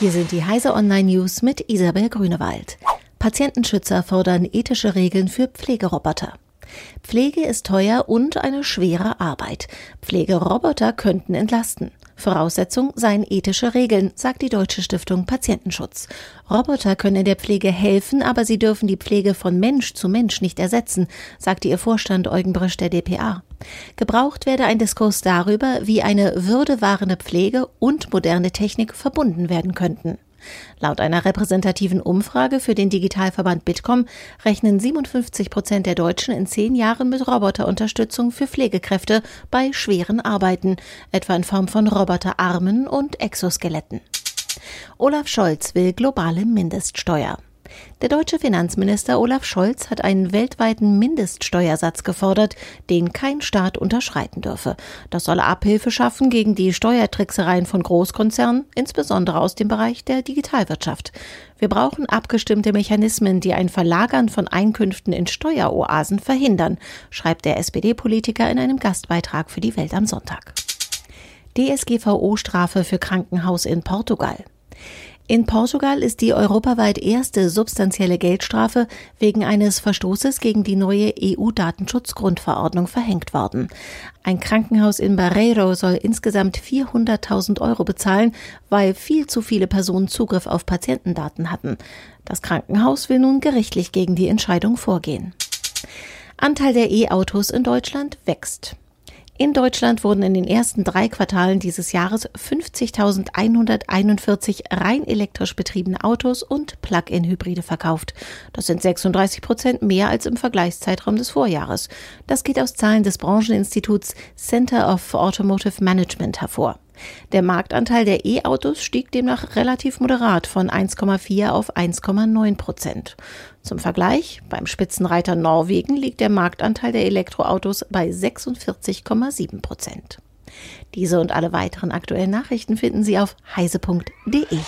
Hier sind die Heise Online News mit Isabel Grünewald. Patientenschützer fordern ethische Regeln für Pflegeroboter. Pflege ist teuer und eine schwere Arbeit. Pflegeroboter könnten entlasten. Voraussetzung seien ethische Regeln, sagt die Deutsche Stiftung Patientenschutz. Roboter können in der Pflege helfen, aber sie dürfen die Pflege von Mensch zu Mensch nicht ersetzen, sagte ihr Vorstand Eugen Brisch der dpa. Gebraucht werde ein Diskurs darüber, wie eine würdewahrende Pflege und moderne Technik verbunden werden könnten. Laut einer repräsentativen Umfrage für den Digitalverband Bitkom rechnen 57 Prozent der Deutschen in zehn Jahren mit Roboterunterstützung für Pflegekräfte bei schweren Arbeiten, etwa in Form von Roboterarmen und Exoskeletten. Olaf Scholz will globale Mindeststeuer. Der deutsche Finanzminister Olaf Scholz hat einen weltweiten Mindeststeuersatz gefordert, den kein Staat unterschreiten dürfe. Das solle Abhilfe schaffen gegen die Steuertricksereien von Großkonzernen, insbesondere aus dem Bereich der Digitalwirtschaft. Wir brauchen abgestimmte Mechanismen, die ein Verlagern von Einkünften in Steueroasen verhindern, schreibt der SPD-Politiker in einem Gastbeitrag für die Welt am Sonntag. DSGVO-Strafe für Krankenhaus in Portugal. In Portugal ist die europaweit erste substanzielle Geldstrafe wegen eines Verstoßes gegen die neue EU-Datenschutzgrundverordnung verhängt worden. Ein Krankenhaus in Barreiro soll insgesamt 400.000 Euro bezahlen, weil viel zu viele Personen Zugriff auf Patientendaten hatten. Das Krankenhaus will nun gerichtlich gegen die Entscheidung vorgehen. Anteil der E-Autos in Deutschland wächst. In Deutschland wurden in den ersten drei Quartalen dieses Jahres 50.141 rein elektrisch betriebene Autos und Plug-in-Hybride verkauft. Das sind 36 Prozent mehr als im Vergleichszeitraum des Vorjahres. Das geht aus Zahlen des Brancheninstituts Center of Automotive Management hervor. Der Marktanteil der E-Autos stieg demnach relativ moderat von 1,4 auf 1,9 Prozent. Zum Vergleich, beim Spitzenreiter Norwegen liegt der Marktanteil der Elektroautos bei 46,7 Prozent. Diese und alle weiteren aktuellen Nachrichten finden Sie auf heise.de.